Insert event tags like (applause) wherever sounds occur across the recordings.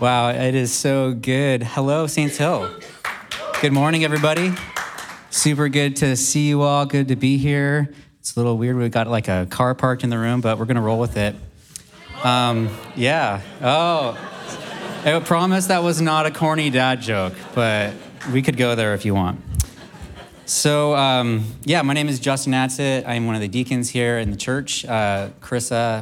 Wow, it is so good. Hello, Saints Hill. Good morning, everybody. Super good to see you all. Good to be here. It's a little weird. We got like a car parked in the room, but we're going to roll with it. Um, yeah. Oh, I promise that was not a corny dad joke, but we could go there if you want. So, um, yeah, my name is Justin Adsit. I'm one of the deacons here in the church. Uh,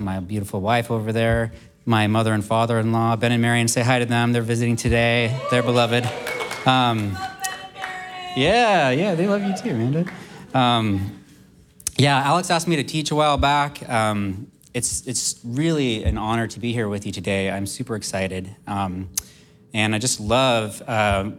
my beautiful wife over there, my mother and father in law, Ben and Marion, say hi to them. They're visiting today. They're beloved. Um, yeah, yeah, they love you too, Amanda. Um, yeah, Alex asked me to teach a while back. Um, it's, it's really an honor to be here with you today. I'm super excited. Um, and I just love uh,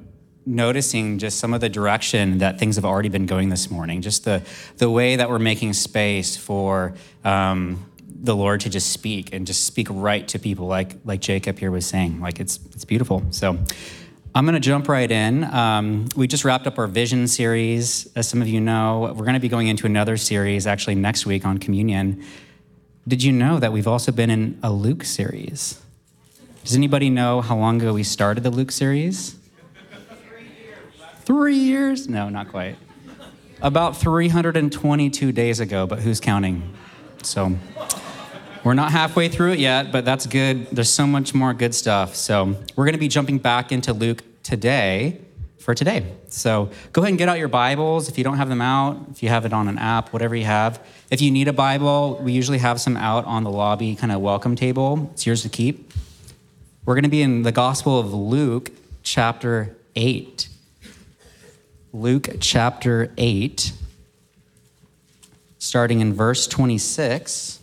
noticing just some of the direction that things have already been going this morning, just the, the way that we're making space for um, the Lord to just speak and just speak right to people, like like Jacob here was saying. Like it's it's beautiful. So. I'm going to jump right in. Um, we just wrapped up our vision series. As some of you know, we're going to be going into another series actually next week on communion. Did you know that we've also been in a Luke series? Does anybody know how long ago we started the Luke series? Three years. Three years? No, not quite. About 322 days ago, but who's counting? So we're not halfway through it yet, but that's good. There's so much more good stuff. So we're going to be jumping back into Luke today for today. So go ahead and get out your Bibles if you don't have them out, if you have it on an app, whatever you have. If you need a Bible, we usually have some out on the lobby kind of welcome table. It's yours to keep. We're going to be in the Gospel of Luke, chapter 8. Luke chapter 8, starting in verse 26.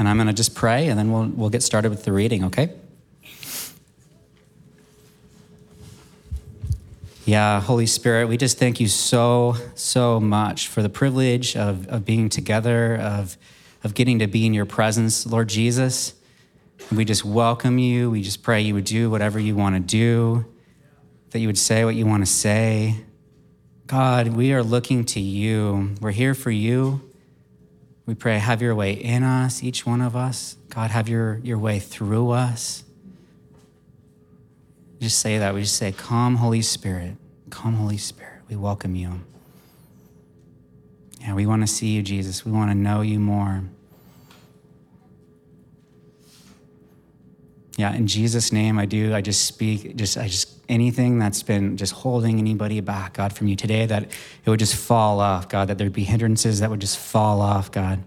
And I'm going to just pray and then we'll, we'll get started with the reading, okay? Yeah, Holy Spirit, we just thank you so, so much for the privilege of, of being together, of, of getting to be in your presence, Lord Jesus. We just welcome you. We just pray you would do whatever you want to do, that you would say what you want to say. God, we are looking to you. We're here for you. We pray, have your way in us, each one of us. God, have your, your way through us. Just say that. We just say, Come, Holy Spirit. Come, Holy Spirit. We welcome you. Yeah, we want to see you, Jesus. We want to know you more. Yeah, in Jesus' name, I do. I just speak, just I just anything that's been just holding anybody back, God, from you today, that it would just fall off, God, that there'd be hindrances that would just fall off, God.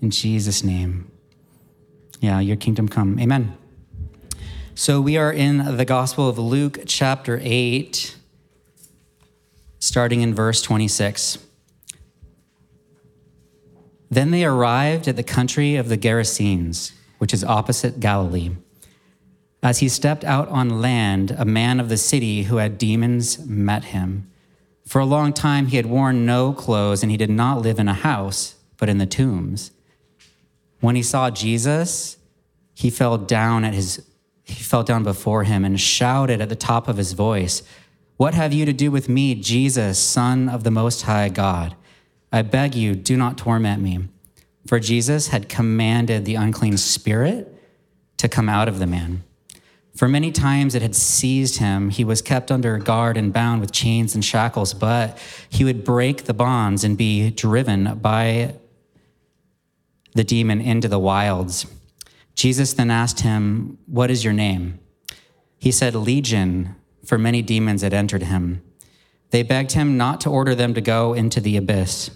In Jesus' name. Yeah, your kingdom come. Amen. So we are in the Gospel of Luke, chapter 8, starting in verse 26. Then they arrived at the country of the Gerasenes, which is opposite Galilee. As he stepped out on land, a man of the city who had demons met him. For a long time, he had worn no clothes, and he did not live in a house, but in the tombs. When he saw Jesus, he fell down at his he fell down before him and shouted at the top of his voice, What have you to do with me, Jesus, Son of the Most High God? I beg you, do not torment me. For Jesus had commanded the unclean spirit to come out of the man. For many times it had seized him. He was kept under guard and bound with chains and shackles, but he would break the bonds and be driven by the demon into the wilds. Jesus then asked him, What is your name? He said, Legion, for many demons had entered him. They begged him not to order them to go into the abyss.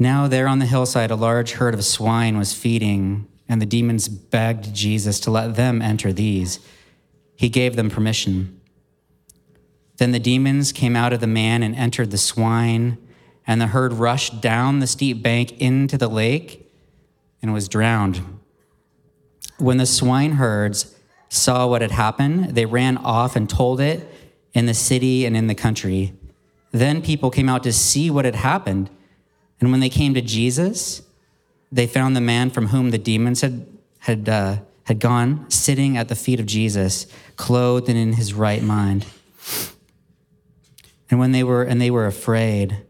Now, there on the hillside, a large herd of swine was feeding and the demons begged Jesus to let them enter these. He gave them permission. Then the demons came out of the man and entered the swine, and the herd rushed down the steep bank into the lake and was drowned. When the swineherds saw what had happened, they ran off and told it in the city and in the country. Then people came out to see what had happened. And when they came to Jesus, they found the man from whom the demons had, had, uh, had gone sitting at the feet of Jesus, clothed and in his right mind. And when they were and they were afraid,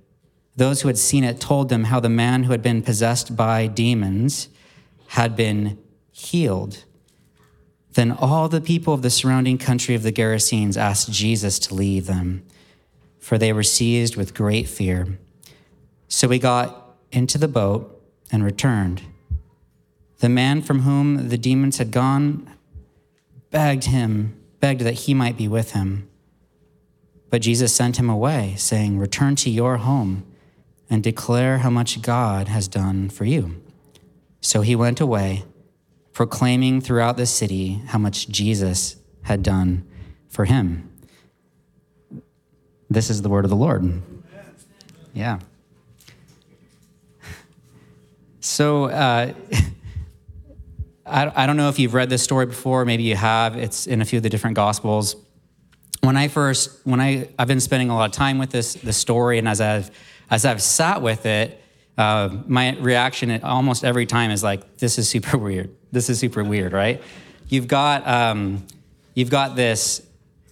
those who had seen it told them how the man who had been possessed by demons had been healed. Then all the people of the surrounding country of the Gerasenes asked Jesus to leave them, for they were seized with great fear. So he got into the boat and returned. The man from whom the demons had gone begged him, begged that he might be with him. But Jesus sent him away, saying, Return to your home and declare how much God has done for you. So he went away, proclaiming throughout the city how much Jesus had done for him. This is the word of the Lord. Yeah. So, uh, (laughs) I, I don't know if you've read this story before, maybe you have. It's in a few of the different gospels. When I first, when I, I've been spending a lot of time with this, this story, and as I've as I've sat with it, uh, my reaction almost every time is like, "This is super (laughs) weird. This is super weird, right?" You've got um, you've got this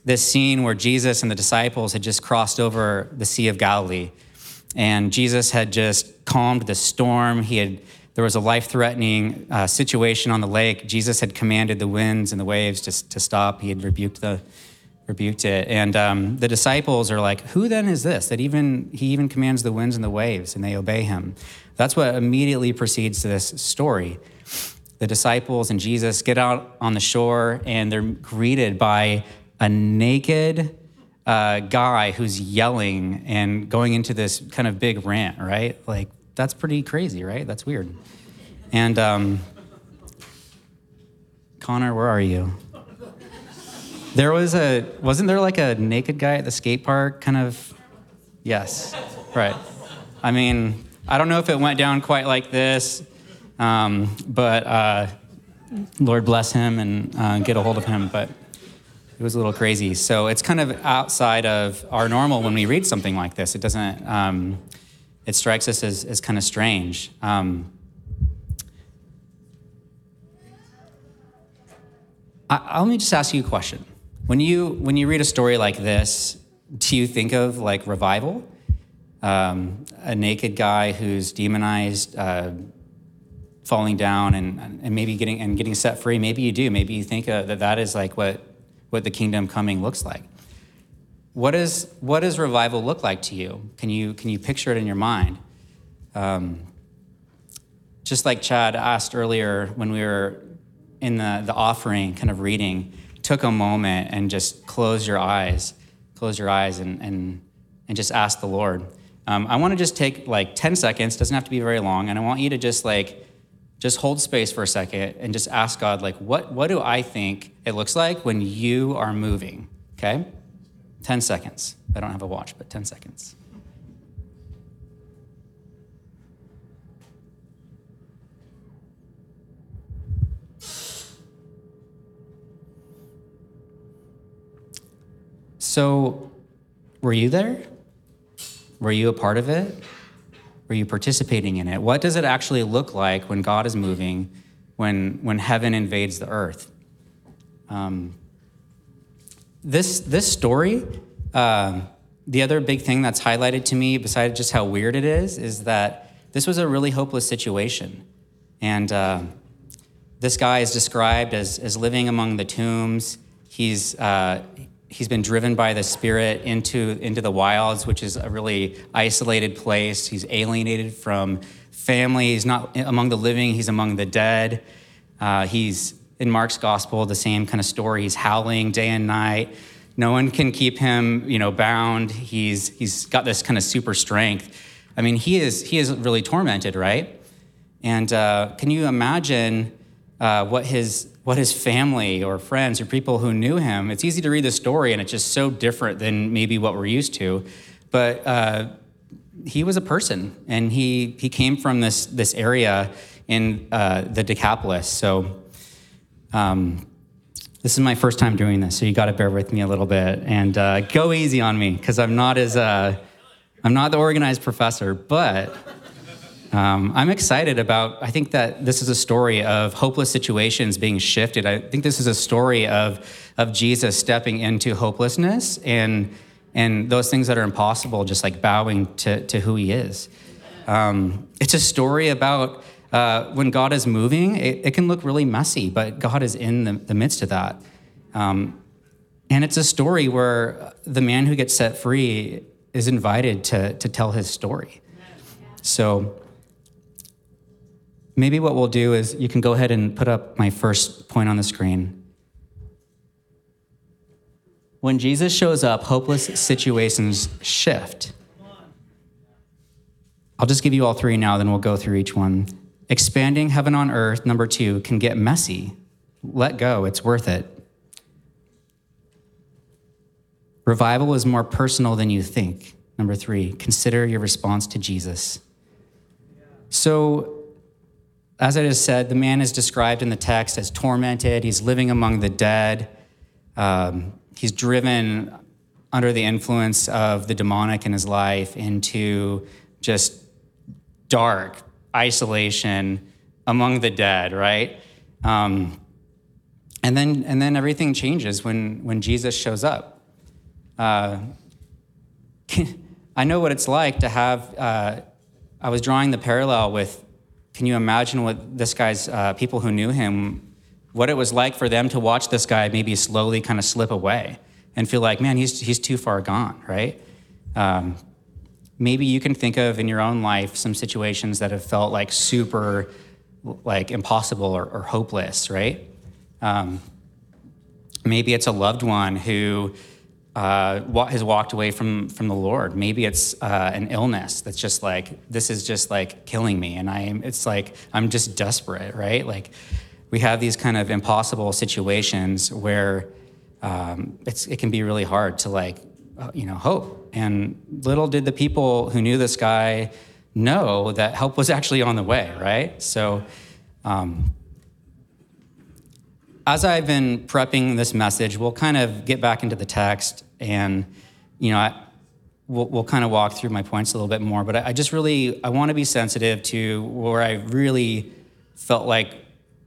this scene where Jesus and the disciples had just crossed over the Sea of Galilee, and Jesus had just calmed the storm. He had there was a life-threatening uh, situation on the lake. Jesus had commanded the winds and the waves to, to stop. He had rebuked the rebuked it. And um, the disciples are like, "Who then is this that even he even commands the winds and the waves, and they obey him?" That's what immediately precedes this story. The disciples and Jesus get out on the shore, and they're greeted by a naked uh, guy who's yelling and going into this kind of big rant. Right? Like that's pretty crazy, right? That's weird. And um, Connor, where are you? There was a, wasn't there like a naked guy at the skate park? Kind of, yes, right. I mean, I don't know if it went down quite like this, um, but uh, Lord bless him and uh, get a hold of him. But it was a little crazy. So it's kind of outside of our normal when we read something like this. It doesn't, um, it strikes us as, as kind of strange. Um, I, let me just ask you a question. When you when you read a story like this, do you think of like revival? Um, a naked guy who's demonized, uh, falling down, and and maybe getting and getting set free. Maybe you do. Maybe you think uh, that that is like what what the kingdom coming looks like. What is what does revival look like to you? Can you can you picture it in your mind? Um, just like Chad asked earlier when we were in the, the offering, kind of reading, took a moment and just close your eyes, close your eyes and, and, and just ask the Lord. Um, I want to just take like 10 seconds, doesn't have to be very long, and I want you to just like, just hold space for a second and just ask God, like, what, what do I think it looks like when you are moving? Okay? 10 seconds. I don't have a watch, but 10 seconds. So, were you there? Were you a part of it? Were you participating in it? What does it actually look like when God is moving, when, when heaven invades the earth? Um, this, this story, uh, the other big thing that's highlighted to me, besides just how weird it is, is that this was a really hopeless situation. And uh, this guy is described as, as living among the tombs. He's, uh, he's been driven by the spirit into into the wilds which is a really isolated place. He's alienated from family. He's not among the living he's among the dead. Uh, he's in mark's gospel the same kind of story. He's howling day and night. No one can keep him you know bound. He's he's got this kind of super strength. I mean he is he is really tormented right? And uh, can you imagine uh, what his what his family or friends or people who knew him, it's easy to read the story and it's just so different than maybe what we're used to. But uh, he was a person, and he he came from this this area in uh, the Decapolis. So. Um, this is my first time doing this, so you got to bear with me a little bit and uh, go easy on me because I'm not as uh, I'm not the organized professor, but um, I'm excited about. I think that this is a story of hopeless situations being shifted. I think this is a story of of Jesus stepping into hopelessness and and those things that are impossible, just like bowing to to who He is. Um, it's a story about uh, when God is moving, it, it, can look really messy, but God is in the, the midst of that. Um, and it's a story where the man who gets set free is invited to, to tell his story. So maybe what we'll do is you can go ahead and put up my first point on the screen. When Jesus shows up, hopeless situations shift. I'll just give you all three now, then we'll go through each one. Expanding heaven on earth, number two, can get messy. Let go, it's worth it. Revival is more personal than you think. Number three, consider your response to Jesus. So, as I just said, the man is described in the text as tormented. He's living among the dead. Um, he's driven under the influence of the demonic in his life into just dark, isolation among the dead, right? Um, and then and then everything changes when when Jesus shows up. Uh, (laughs) I know what it's like to have. Uh, I was drawing the parallel with. Can you imagine what this guy's uh, people who knew him, what it was like for them to watch this guy maybe slowly kind of slip away and feel like, man, he's he's too far gone, right? Um, maybe you can think of in your own life some situations that have felt like super like impossible or, or hopeless right um, maybe it's a loved one who uh, what has walked away from from the lord maybe it's uh, an illness that's just like this is just like killing me and i am it's like i'm just desperate right like we have these kind of impossible situations where um, it's, it can be really hard to like uh, you know, hope. And little did the people who knew this guy know that help was (laughs) actually on the way, right? So, um, as I've been prepping this message, we'll kind of get back into the text and, you know, I, we'll, we'll kind of walk through my points a little bit more. But I, I just really, I want to be sensitive to where I really felt like,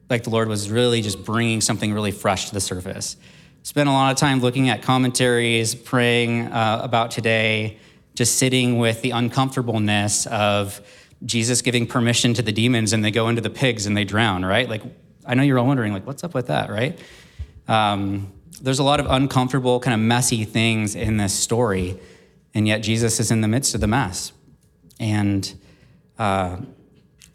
like the Lord was really just bringing something really fresh to the surface spent a lot of time looking at commentaries, praying uh, about today, just sitting with the uncomfortableness of Jesus giving permission to the demons and they go into the pigs and they drown, right? Like, I know you're all wondering, like, what's up with that, right? Um, there's a lot of uncomfortable, kind of messy things in this story, and yet Jesus is in the midst of the mess. And uh,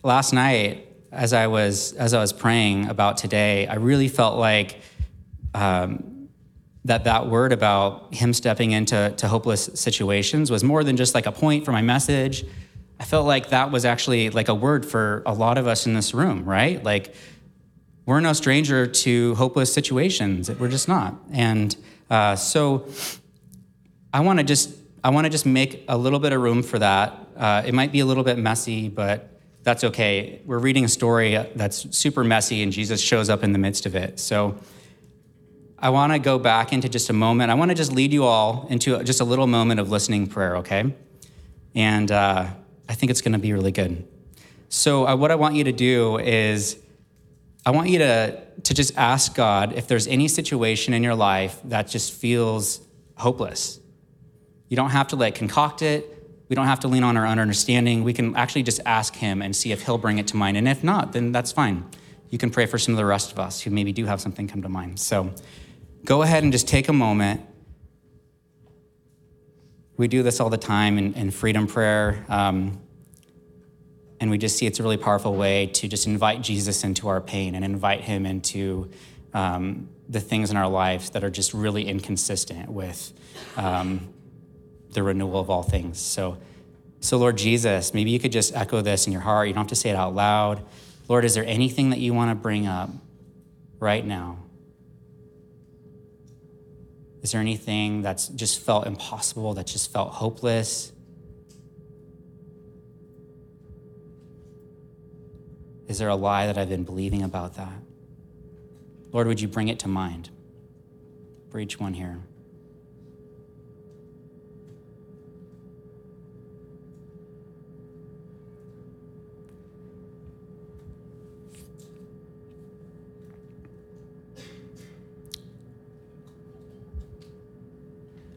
last night, as I was as I was praying about today, I really felt like um, that that word about him stepping into to hopeless situations was more than just like a point for my message. I felt like that was actually like a word for a lot of us in this room, right? Like we're no stranger to hopeless situations. We're just not. And uh, so I want to just I want to just make a little bit of room for that. Uh, it might be a little bit messy, but that's okay. We're reading a story that's super messy, and Jesus shows up in the midst of it. So I want to go back into just a moment. I want to just lead you all into just a little moment of listening prayer, okay? And uh, I think it's going to be really good. So, uh, what I want you to do is, I want you to, to just ask God if there's any situation in your life that just feels hopeless. You don't have to like concoct it. We don't have to lean on our own understanding. We can actually just ask Him and see if He'll bring it to mind. And if not, then that's fine. You can pray for some of the rest of us who maybe do have something come to mind. So, go ahead and just take a moment. We do this all the time in, in freedom prayer. Um, and we just see it's a really powerful way to just invite Jesus into our pain and invite him into um, the things in our lives that are just really inconsistent with um, the renewal of all things. So, so, Lord Jesus, maybe you could just echo this in your heart. You don't have to say it out loud. Lord, is there anything that you want to bring up right now? Is there anything that's just felt impossible, that just felt hopeless? Is there a lie that I've been believing about that? Lord, would you bring it to mind for each one here?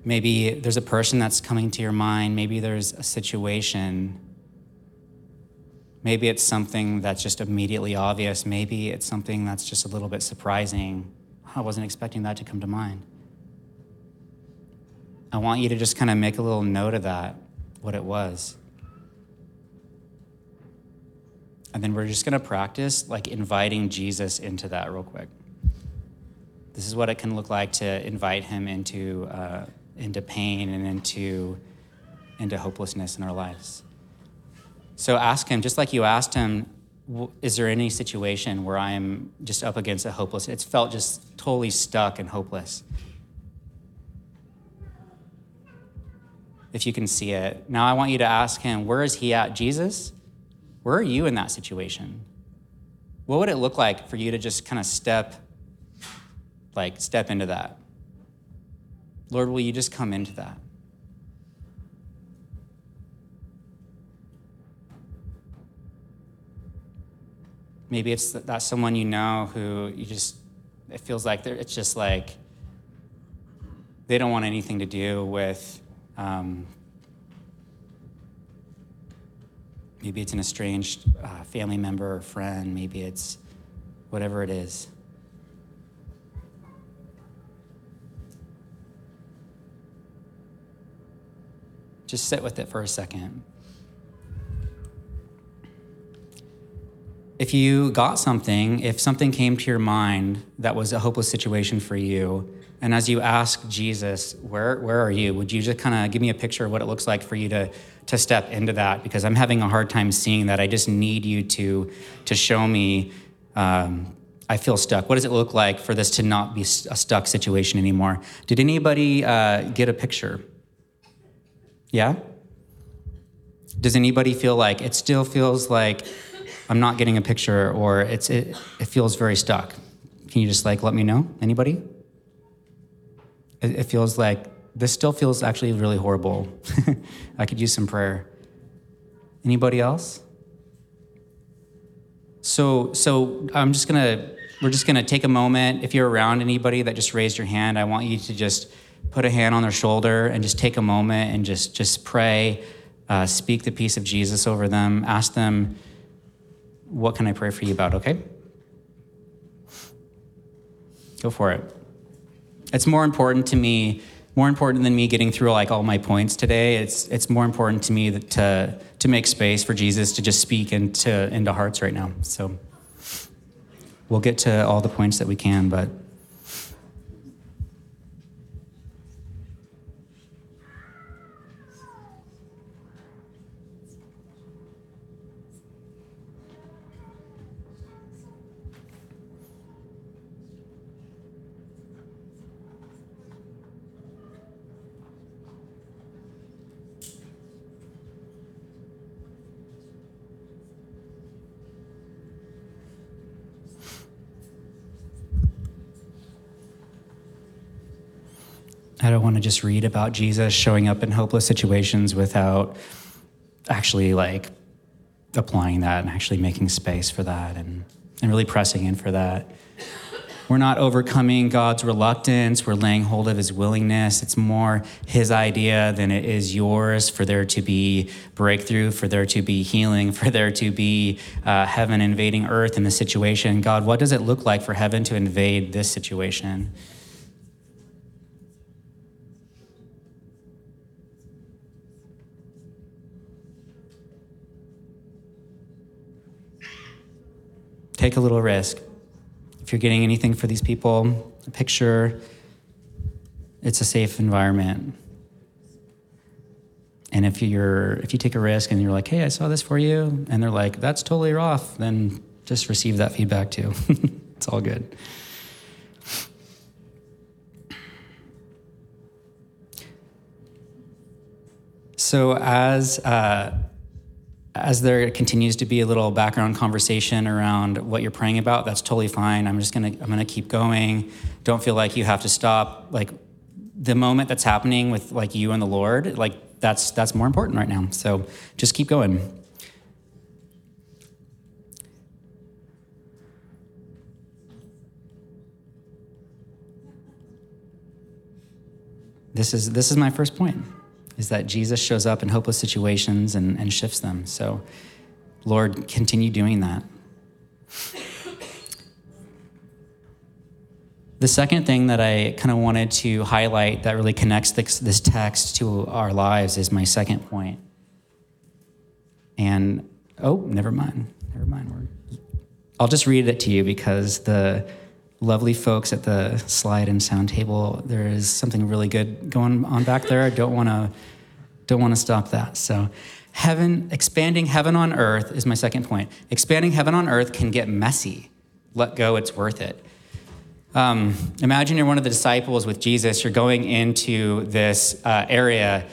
Maybe there's a person that's coming to your mind. Maybe there's a situation. Maybe it's something that's just immediately obvious. Maybe it's something that's just a little bit surprising. I wasn't expecting that to come to mind. I want you to just kind of make a little note of that, what it was. And then we're just going to practice like inviting Jesus into that real quick. This is what it can look like to invite him into. Uh, into pain and into, into hopelessness in our lives. So ask Him, just like you asked Him, is there any situation where I am just up against a hopeless? It's felt just totally stuck and hopeless. If you can see it. Now I want you to ask Him, where is He at? Jesus, where are you in that situation? What would it look like for you to just kind of step, like, step into that? Lord, will you just come into that? Maybe it's that someone you know who you just, it feels like they're it's just like they don't want anything to do with, um, maybe it's an estranged uh, family member or friend, maybe it's whatever it is. Just sit with it for a second. If you got something, if something came to your mind that was a hopeless situation for you, and as you ask Jesus, where, where are you? Would you just kind of give me a picture of what it looks like for you to, to step into that? Because I'm having a hard time seeing that. I just need you to, to show me um, I feel stuck. What does it look like for this to not be a stuck situation anymore? Did anybody uh, get a picture? Yeah? Does anybody feel like it still feels like I'm not getting a picture or it's it, it feels very stuck? Can you just like let me know? Anybody? It, it feels like this still feels actually really horrible. (laughs) I could use some prayer. Anybody else? So so I'm just gonna we're just gonna take a moment. If you're around anybody that just raised your hand, I want you to just put a hand on their shoulder and just take a moment and just just pray uh, speak the peace of jesus over them ask them what can i pray for you about okay? Go for it. It's more important to me more important than me getting through like all my points today. It's it's more important to me that to to make space for jesus to just speak into into hearts right now. So we'll get to all the points that we can but I don't want to just read about Jesus showing up in hopeless situations without actually like applying that and actually making space for that and, and really pressing in for that. We're not overcoming God's reluctance. We're laying hold of his willingness. It's more his idea than it is yours for there to be breakthrough, for there to be healing, for there to be uh, heaven invading earth in the situation. God, what does it look like for heaven to invade this situation? Take a little risk. If you're getting anything for these people, a picture, it's a safe environment. And if you're if you take a risk and you're like, "Hey, I saw this for you," and they're like, "That's totally off," then just receive that feedback too. (laughs) it's all good. So as uh, as there continues to be a little background conversation around what you're praying about, that's totally fine. I'm just gonna I'm gonna keep going. Don't feel like you have to stop. Like the moment that's happening with like you and the Lord, like that's that's more important right now. So just keep going. This is this is my first point is that Jesus shows up in hopeless situations and, and shifts them. So, Lord, continue doing that. The second thing that I kind of wanted to highlight that really connects this, this text to our lives is my second point. And, oh, never mind. Never mind. I'll just read it to you because the lovely folks at the slide and sound table. There is something really good going on back there. I don't want to don't want to stop that. So, heaven expanding heaven on earth is my second point. Expanding heaven on earth can get messy. Let go; it's worth it. Um, imagine you're one of the disciples with Jesus. You're going into this uh, area.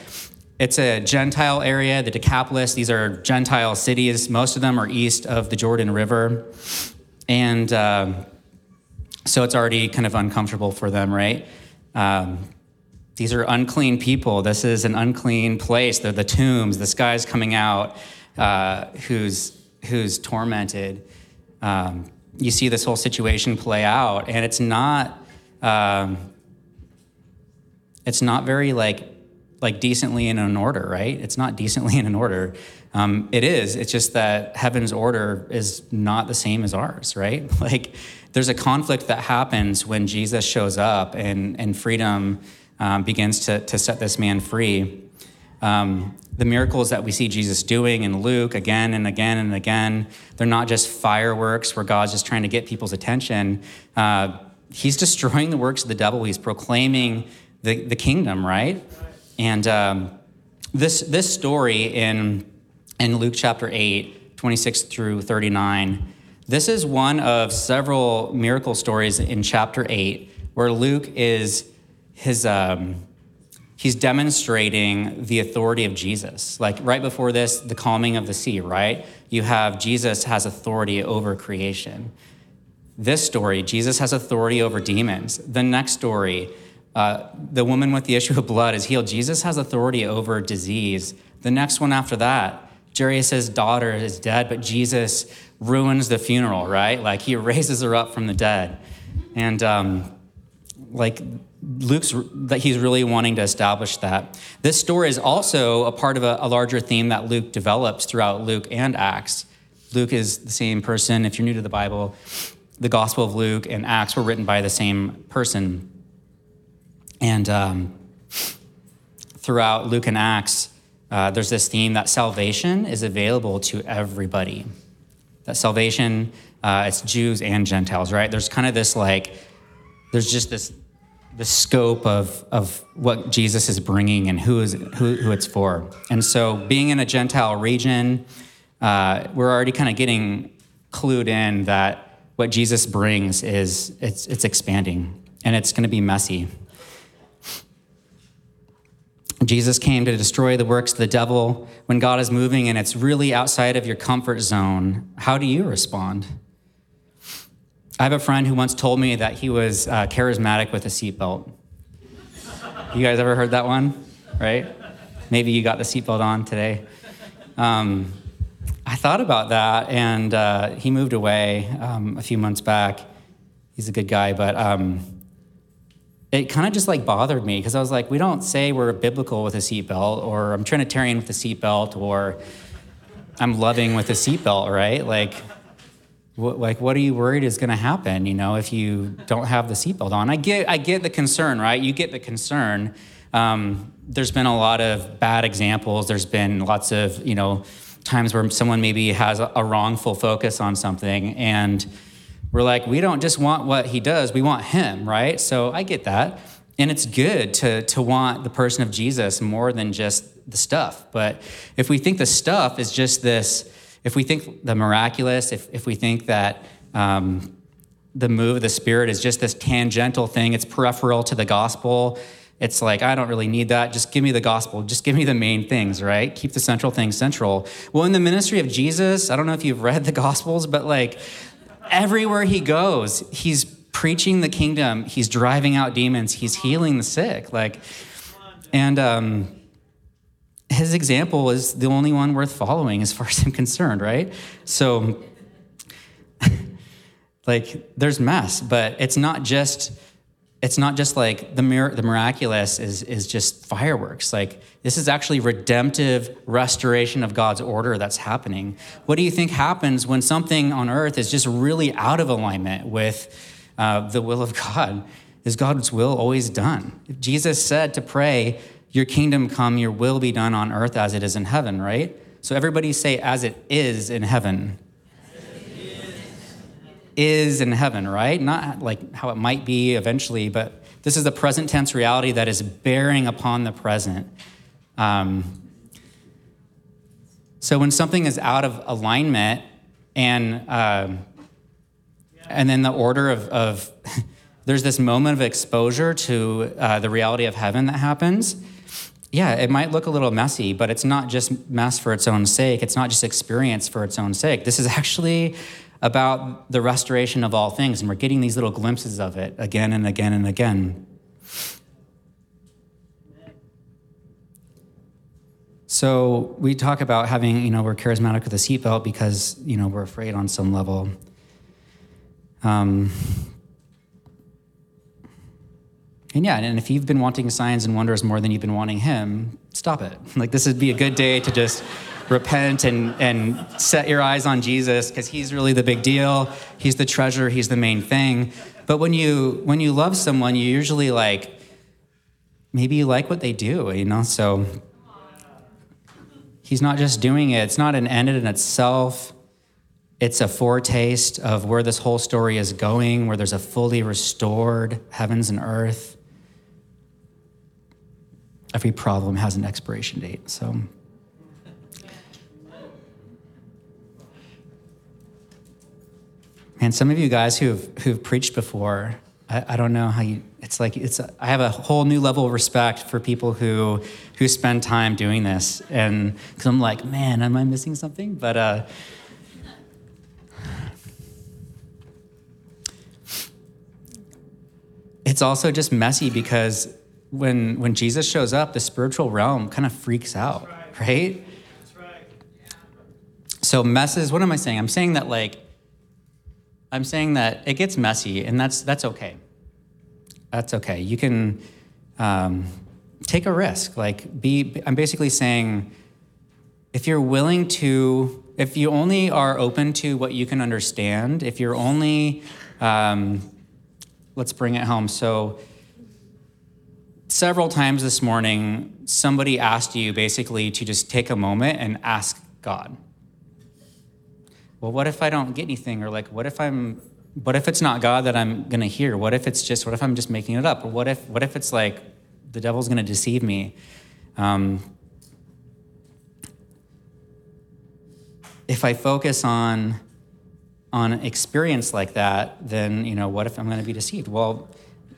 It's a Gentile area, the Decapolis. These are Gentile cities. Most of them are east of the Jordan River. And uh, so it's already kind of uncomfortable for them, right? Um, these are unclean people. This is an unclean place. They're the tombs. This guy's coming out uh, who's, who's tormented. Um, you see this whole situation play out, and it's not. Um, it's not very like like decently in an order, right? It's not decently in an order. Um, it is. It's just that heaven's order is not the same as ours, right? (laughs) Like there's a conflict that happens when Jesus shows up and, and freedom um, begins to, to set this man free. Um, the miracles that we see Jesus doing in Luke again and again and again, they're not just fireworks where God's just trying to get people's attention. Uh, he's destroying the works of the devil, he's proclaiming the, the kingdom, right? And um, this, this story in, in Luke chapter 8, 26 through 39, this is one of several miracle stories in chapter 8 where Luke is his um, he's demonstrating the authority of Jesus. Like right before this, the calming of the sea, right? You have Jesus has authority over creation. This story, Jesus has authority over demons. The next story, uh, the woman with the issue of blood is healed. Jesus has authority over disease. The next one after that, Jairus' daughter is dead, but Jesus ruins the funeral, right? Like he (laughs) raises her up from the dead. And um, like Luke's, that he's really wanting to establish that. This story is also a part of a, a larger theme that Luke develops throughout Luke and Acts. Luke is the same person. If you're new to the Bible, the Gospel of Luke and Acts were written by the same person. And um, throughout Luke and Acts, uh, there's this theme that salvation is available to everybody. That salvation, uh, it's Jews and Gentiles, right? There's kind of this like, there's just this the scope of, of what Jesus is bringing and who, is, who, who it's for. And so, being in a Gentile region, uh, we're already kind of getting clued in that what Jesus brings is it's, it's expanding and it's going to be messy. Jesus came to destroy the works of the devil. When God is moving and it's really outside of your comfort zone, how do you respond? I have a friend who once told me that he was uh, charismatic with a seatbelt. You guys ever heard that one? Right? Maybe you got the seatbelt on today. Um, I thought about that, and uh, he moved away um, a few months back. He's a good guy, but um, it kind of just like bothered me because I was like, we don't say we're biblical with a seatbelt, or I'm Trinitarian with a seatbelt, or I'm loving with a seatbelt, right? Like, what, like, what are you worried is going to happen? You know, if you don't have the seatbelt on. I get, I get the concern, right? You get the concern. Um, there's been a lot of bad examples. There's been lots of, you know, times where someone maybe has a, a wrongful focus on something and we're like, we don't just want what he does, we want him, right? So I get that. And it's good to, to want the person of Jesus more than just the stuff. But if we think the stuff is just this, if we think the miraculous, if, if we think that um, the move of the Spirit is just this tangential thing, it's peripheral to the gospel, it's like, I don't really need that. Just give me the gospel. Just give me the main things, right? Keep the central things central. Well, in the ministry of Jesus, I don't know if you've read the (laughs) gospels, but like everywhere he goes, he's preaching the kingdom, he's driving out demons, he's healing the sick. Like, and um, his example is the only one worth following as far as I'm concerned, right? So, (laughs) like, there's mess, but it's not just it's not just like the, mir- the miraculous is, is just fireworks. Like, this is actually redemptive restoration of God's order that's happening. What do you think happens when something on earth is just really out of alignment with uh, the will of God? Is God's will always done? Jesus said to pray, Your kingdom come, your will be done on earth as it is in heaven, right? So everybody say, As it is in heaven is in heaven, right? Not like how it might be eventually, but this is the present tense reality that is bearing upon the present. Um, so when something is out of alignment and uh, and then the order of, of (laughs) there's this moment of exposure to uh, the reality of heaven that happens yeah it might look a little messy but it's not just mess for its own sake it's not just experience for its own sake this is actually about the restoration of all things, and we're getting these little glimpses of it again and again and again. So we talk about having, you know, we're charismatic with a seatbelt because, you know, we're afraid on some level. Um, and yeah, and if you've been wanting signs and wonders more than you've been wanting Him, stop it. (laughs) Like this would be a good day to just repent and, and set your eyes on Jesus because he's really the big deal. He's the treasure, he's the main thing. But when you when you love someone, you usually like maybe you like what they do, you know? So he's not just doing it, it's not an end in itself. It's a foretaste of where this whole story is going, where there's a fully restored heavens and earth. Every problem has an expiration date. So And some of you guys who've who've preached before, I, I, don't know how you. It's like it's. I have a whole new level of respect for people who who spend time doing this, and because I'm like, man, am I missing something? But uh, it's also just messy because when when Jesus shows up, the spiritual realm kind of freaks out, right? right? right. So messes. What am I saying? I'm saying that like I'm saying that it gets messy, and that's that's okay. That's okay. You can um, take a risk. Like be. I'm basically saying, if you're willing to, if you only are open to what you can understand, if you're only, um, let's bring it home. So. Several times this morning, somebody asked you basically to just take a moment and ask God well, what if I don't get anything? Or like, what if I'm, what if it's not God that I'm to hear? What if it's just, what if I'm just making it up? Or what if, what if it's like the devil's to deceive me? Um, if I focus on, on experience like that, then, you know, what if I'm going to be deceived? Well,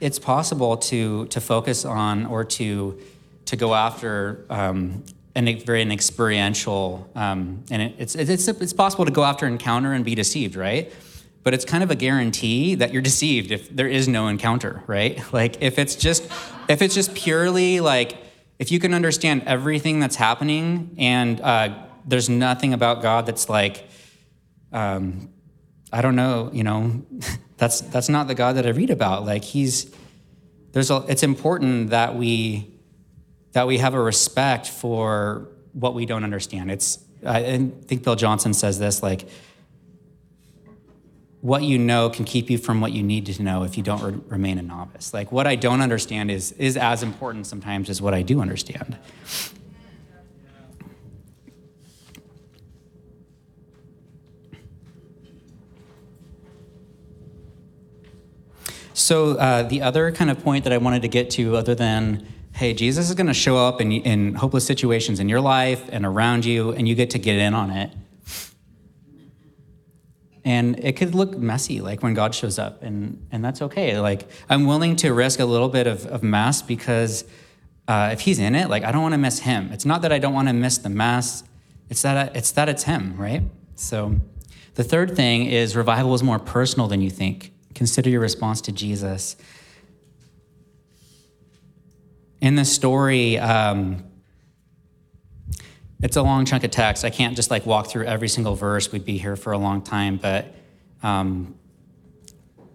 it's possible to, to focus on or to, to go after um, an, very an experiential, um, and it, it's, it's, it's possible to go after encounter and be deceived, right? But it's kind of a guarantee that you're deceived if there is no encounter, right? (laughs) Like if it's just, if it's just purely like, if you can understand everything that's happening and uh, there's nothing about God that's like, um, I don't know, you know, (laughs) that's that's not the God that I read about. Like he's, there's a, it's important that we that we have a respect for what we don't understand. It's I think Bill Johnson says this like what you know can keep you from what you need to know if you don't re- remain a novice. Like what I don't understand is is as important sometimes as what I do understand. So uh, the other kind of point that I wanted to get to, other than hey, Jesus is going to show up in, in hopeless situations in your life and around you, and you get to get in on it. and it could look messy like when god shows up and and that's okay. Like i'm willing to risk a little bit of, of mess because uh, if he's in it like i don't want to miss him. It's not that i don't want to miss the mess it's that I, it's that it's him right? So the third thing is revival is more personal than you think. Consider your response to jesus in the story um, it's a long chunk of text. I can't just like walk through every single verse. We'd be here for a long time. But um,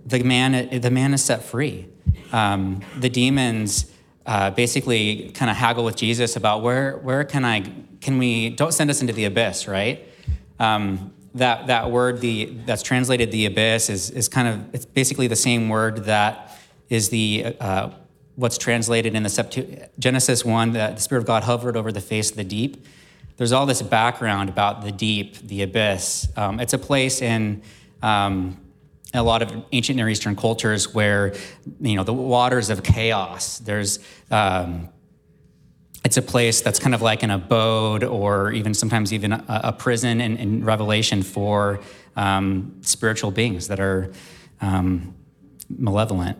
the man, the man is set free. Um, the demons uh, basically kind of haggle with Jesus about where where can I can we don't send us into the abyss, right? Um, that that word the that's translated the abyss is is kind of it's basically the same word that is the uh, what's translated in the Septu- Genesis one that the Spirit of God hovered over the face of the deep there's all this background about the deep, the abyss. Um, it's a place in um, a lot of ancient Near Eastern cultures where, you know, the waters of chaos. There's, um, it's a place that's kind of like an abode or even sometimes even a, a prison in, in, Revelation for um, spiritual beings that are um, malevolent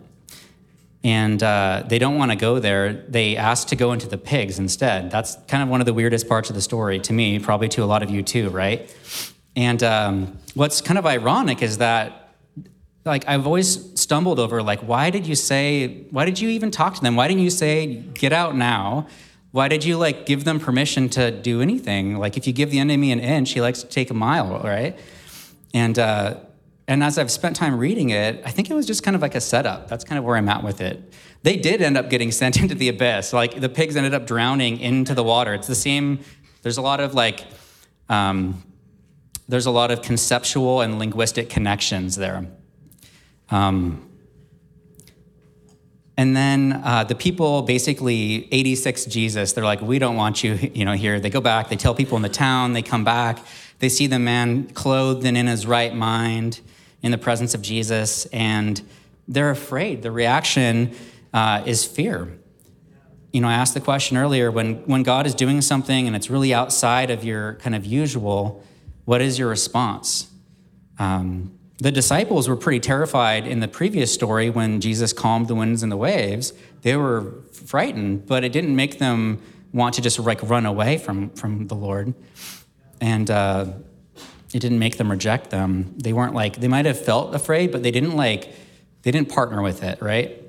and uh, they don't want to go there. They ask to go into the pigs instead. That's kind of one of the weirdest parts of the story to me, probably to a lot of you too, right? And um, what's kind of ironic is that, like, I've always stumbled over, like, why did you say, why did you even talk to them? Why didn't you say, get out now? Why did you like give them permission to do anything? Like, if you give the enemy an inch, he likes to take a mile, right? And uh, and as I've spent time reading it, I think it was just kind of like a setup. That's kind of where I'm at with it. They did end up getting (laughs) sent into the abyss. Like the pigs ended up drowning into the water. It's the same. There's a lot of like, um, there's a lot of conceptual and linguistic connections there. Um, and then uh, the people basically 86 Jesus. They're like, we don't want you, you know, here. They go back. They tell people in the town. They come back. They see the man clothed and in his right mind in the presence of Jesus, and they're afraid. The reaction uh, is fear. You know, I asked the question earlier when, when God is doing something and it's really outside of your kind of usual, what is your response? Um, the disciples were pretty terrified in the previous story when Jesus calmed the winds and the waves. They were frightened, but it didn't make them want to just like run away from, from the Lord. And uh, it didn't make them reject them. They weren't like, they might have felt afraid, but they didn't like, they didn't partner with it, right?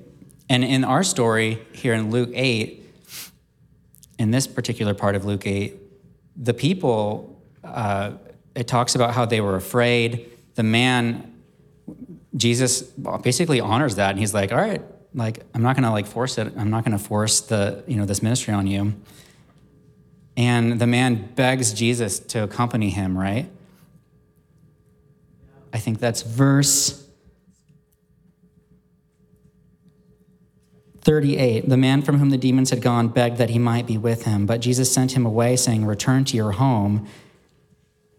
And in our story here in Luke 8, in this particular part of Luke 8, the people, uh, it talks about how they were afraid. The man, Jesus basically honors that. And he's like, all right, like, I'm not to like force it. I'm not to force the, you know, this ministry on you. And the man begs Jesus to accompany him, right? I think that's verse 38. The man from whom the demons had gone begged that he might be with him, but Jesus sent him away, saying, Return to your home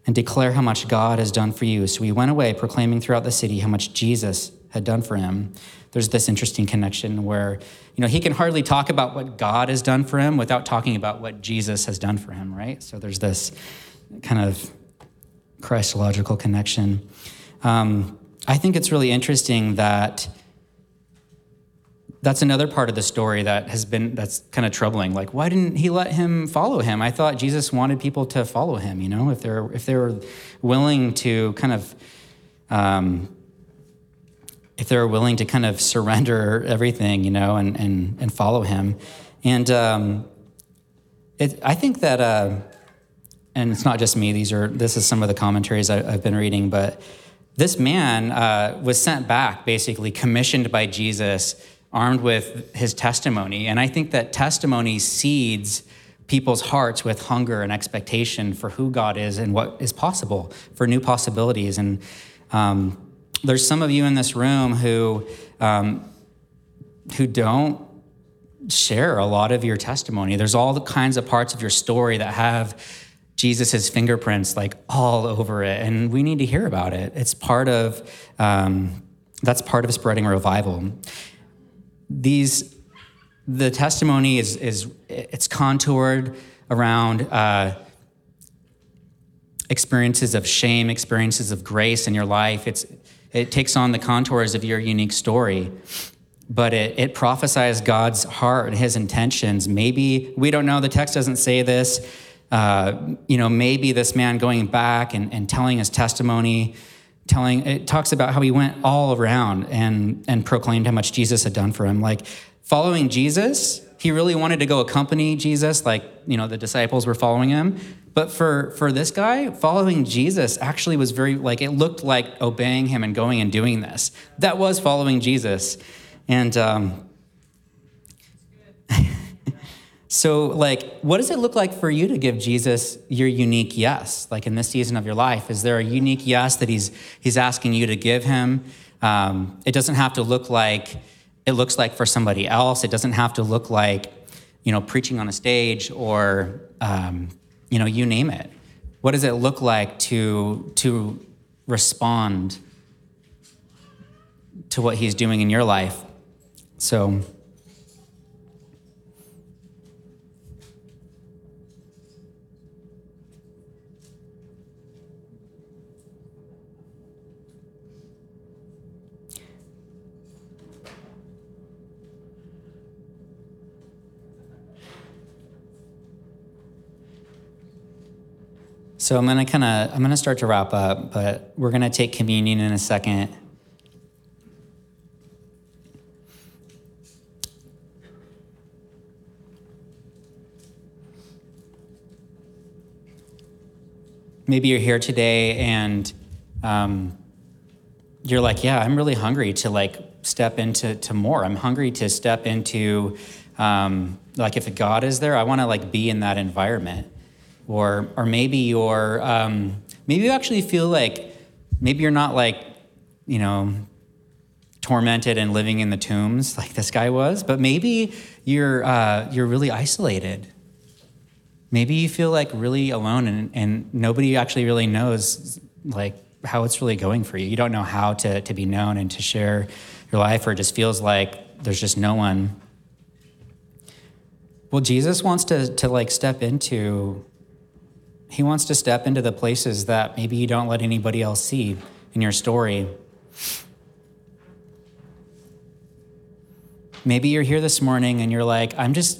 and declare how much God has done for you. So he went away, proclaiming throughout the city how much Jesus had done for him. There's this interesting connection where, you know, he can hardly talk about what God has done for him without talking about what Jesus has done for him, right? So there's this kind of Christological connection. Um, I think it's really interesting that that's another part of the story that has been that's kind of troubling. Like, why didn't he let him follow him? I thought Jesus wanted people to follow him. You know, if they're if they were willing to kind of um, if they're willing to kind of surrender everything, you know, and and and follow him. And um, it, I think that, uh, and it's not just me. These are this is some of the commentaries I, have been reading, but this man uh, was sent back, basically commissioned by Jesus, armed with his testimony. And I think that testimony seeds people's hearts with hunger and expectation for who God is and what is possible, for new possibilities. And um, there's some of you in this room who um, who don't share a lot of your testimony. There's all the kinds of parts of your story that have Jesus' fingerprints like all over it, and we need to hear about it. It's part of um, that's part of spreading revival. These the testimony is is it's contoured around. Uh, experiences of shame, experiences of grace in your life. It's, it takes on the contours of your unique story, but it, it prophesies God's heart, his intentions. Maybe, we don't know, the text doesn't say this. Uh, you know, maybe this man going back and, and telling his testimony, telling, it talks about how he went all around and, and proclaimed how much Jesus had done for him. Like, following Jesus, he really wanted to go accompany Jesus, like, you know, the disciples were following him. But for, for this guy, following Jesus actually was very, like, it looked like obeying him and going and doing this. That was following Jesus. And um, (laughs) so, like, what does it look like for you to give Jesus your unique yes? Like in this season of your life, is there a unique yes that he's, he's asking you to give him? Um, it doesn't have to look like it looks like for somebody else. It doesn't have to look like, you know, preaching on a stage or um, you know, you name it. What does it look like to, to respond to what he's doing in your life? So, So I'm gonna kind of I'm gonna start to wrap up, but we're gonna take communion in a second. Maybe you're here today and um, you're like, yeah, I'm really hungry to like step into to more. I'm hungry to step into um, like if God is there, I want to like be in that environment or or maybe you're um, maybe you actually feel like maybe you're not like you know tormented and living in the tombs (laughs) like this guy was, but maybe you're uh, you're really isolated. Maybe you feel like really alone and, and nobody actually really knows like how it's really going for you. You don't know how to, to be known and to share your life, or it just feels like there's just no one. Well, Jesus wants to, to like step into he wants to step into the places that maybe you don't let anybody else see in your story. Maybe you're here this morning and you're like, I'm just,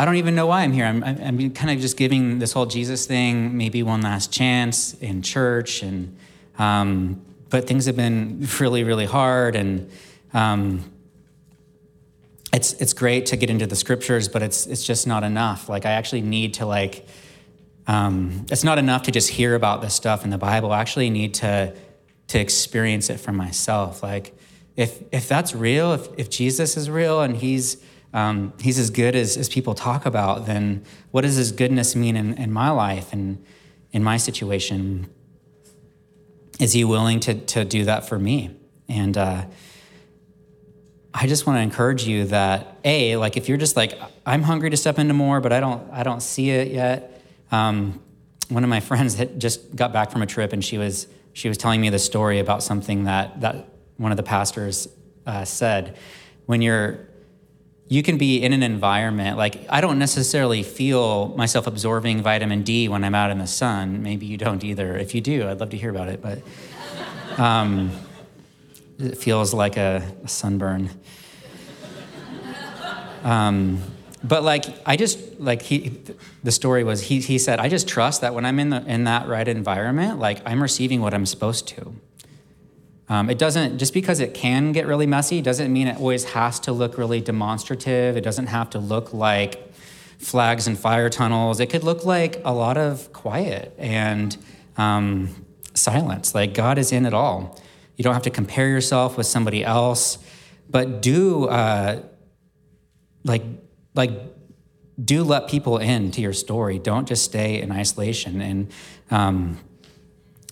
I don't even know why I'm here. I'm, I'm kind of just giving this whole Jesus thing maybe one last chance in church, and um, but things have been (laughs) really, really hard, and um, it's it's great to get into the scriptures, but it's it's just not enough. Like I actually need to like um, it's not enough to just hear about this stuff in the Bible. I actually need to to experience it for myself. Like, if if that's real, if if Jesus is real and he's um, he's as good as, as people talk about, then what does his goodness mean in, in my life and in my situation? Is he willing to to do that for me? And uh, I just want to encourage you that a like if you're just like I'm hungry to step into more, but I don't I don't see it yet um, one of my friends had just got back from a trip, and she was she was telling me the story about something that that one of the pastors uh, said. When you're you can be in an environment like I don't necessarily feel myself absorbing vitamin D when I'm out in the sun. Maybe you don't either. If you do, I'd love to hear about it. But um, it feels like a, a sunburn. Um, but like I just like he the story was he he said I just trust that when I'm in the in that right environment like I'm receiving what I'm supposed to. Um, it doesn't just because it can get really messy doesn't mean it always has to look really demonstrative. It doesn't have to look like flags and fire tunnels. It could look like a lot of quiet and um, silence. Like God is in it all. You don't have to compare yourself with somebody else, but do uh, like like do let people in to your story. Don't just stay in isolation. And um,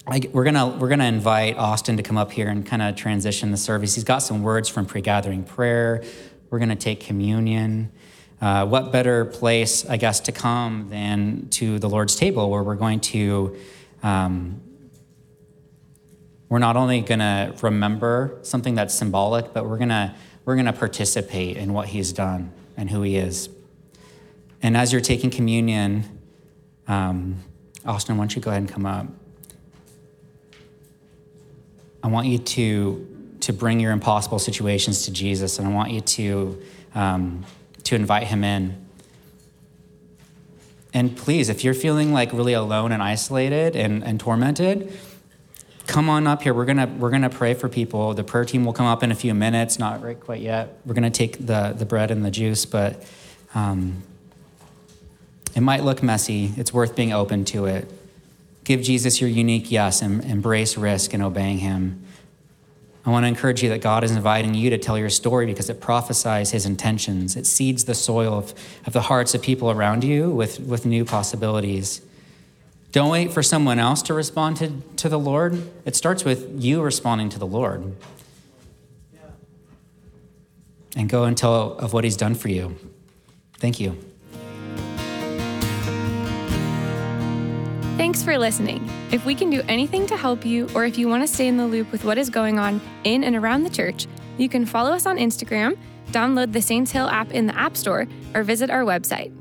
I, we're gonna we're gonna invite Austin to come up here and kind of transition the service. He's got some words from pre-gathering prayer. We're gonna take communion. Uh, what better place, I guess, to come than to the Lord's table, where we're going to um, we're not only gonna remember something that's symbolic, but we're gonna we're gonna participate in what He's done and who He is. And as you're taking communion, um, Austin, why don't you go ahead and come up? I want you to to bring your impossible situations to Jesus, and I want you to um, to invite Him in. And please, if you're feeling like really alone and isolated and, and tormented, come on up here. We're gonna we're gonna pray for people. The prayer team will come up in a few minutes. Not right quite yet. We're gonna take the the bread and the juice, but um, it might look messy. It's worth being open to it. Give Jesus your unique yes and embrace risk in obeying Him. I want to encourage you that God is inviting you to tell your story because it prophesies his intentions. It seeds the soil of, of the hearts of people around you with, with new possibilities. Don't wait for someone else to respond to, to the Lord. It starts with you responding to the Lord. And go and tell of what he's done for you. Thank you. Thanks for listening. If we can do anything to help you, or if you want to stay in the loop with what is going on in and around the church, you can follow us on Instagram, download the Saints Hill app in the App Store, or visit our website.